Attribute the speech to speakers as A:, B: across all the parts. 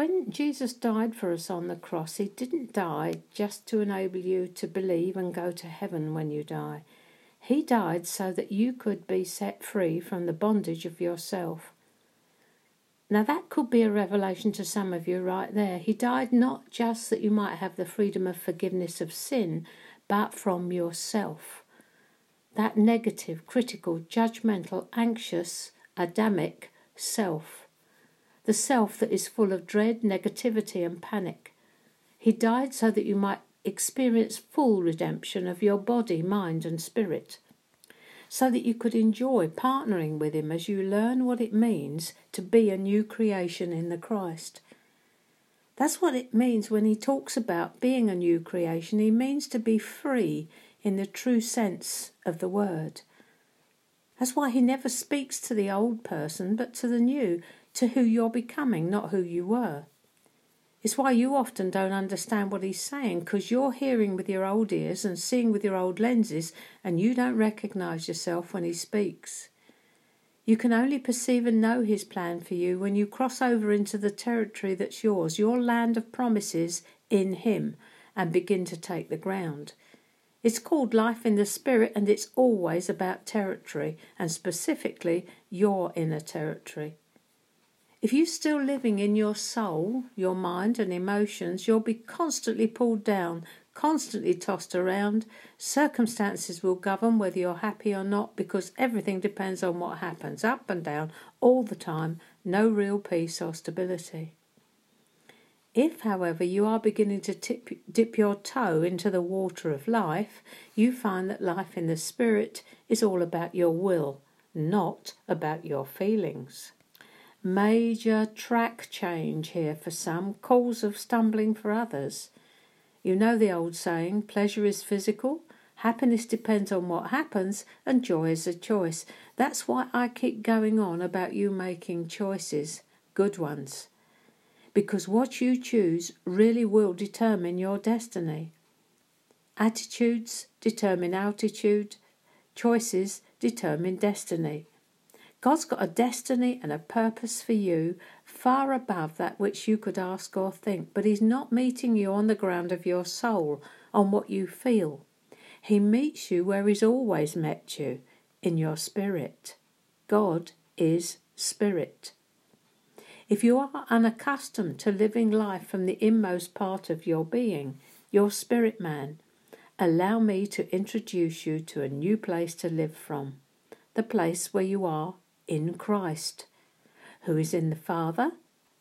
A: when Jesus died for us on the cross, he didn't die just to enable you to believe and go to heaven when you die. He died so that you could be set free from the bondage of yourself. Now, that could be a revelation to some of you right there. He died not just that you might have the freedom of forgiveness of sin, but from yourself. That negative, critical, judgmental, anxious, Adamic self. The self that is full of dread, negativity, and panic. He died so that you might experience full redemption of your body, mind, and spirit so that you could enjoy partnering with Him as you learn what it means to be a new creation in the Christ. That's what it means when He talks about being a new creation. He means to be free in the true sense of the word. That's why He never speaks to the old person, but to the new, to who you're becoming, not who you were. It's why you often don't understand what he's saying because you're hearing with your old ears and seeing with your old lenses and you don't recognize yourself when he speaks. You can only perceive and know his plan for you when you cross over into the territory that's yours, your land of promises in him, and begin to take the ground. It's called life in the spirit and it's always about territory and specifically your inner territory. If you're still living in your soul, your mind, and emotions, you'll be constantly pulled down, constantly tossed around. Circumstances will govern whether you're happy or not because everything depends on what happens, up and down, all the time, no real peace or stability. If, however, you are beginning to tip, dip your toe into the water of life, you find that life in the spirit is all about your will, not about your feelings. Major track change here for some, cause of stumbling for others. You know the old saying pleasure is physical, happiness depends on what happens, and joy is a choice. That's why I keep going on about you making choices, good ones. Because what you choose really will determine your destiny. Attitudes determine altitude, choices determine destiny. God's got a destiny and a purpose for you far above that which you could ask or think, but He's not meeting you on the ground of your soul, on what you feel. He meets you where He's always met you, in your spirit. God is spirit. If you are unaccustomed to living life from the inmost part of your being, your spirit man, allow me to introduce you to a new place to live from, the place where you are in Christ, who is in the Father,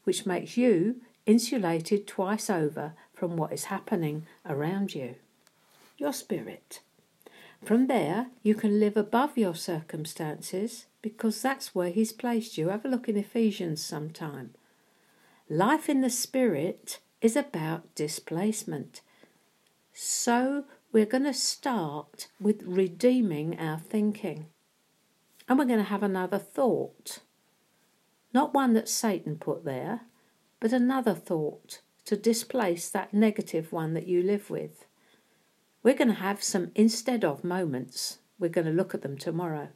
A: which makes you insulated twice over from what is happening around you. Your spirit. From there, you can live above your circumstances because that's where He's placed you. Have a look in Ephesians sometime. Life in the Spirit is about displacement. So, we're going to start with redeeming our thinking. And we're going to have another thought. Not one that Satan put there, but another thought to displace that negative one that you live with. We're going to have some instead of moments. We're going to look at them tomorrow.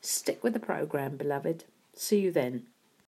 A: Stick with the program, beloved. See you then.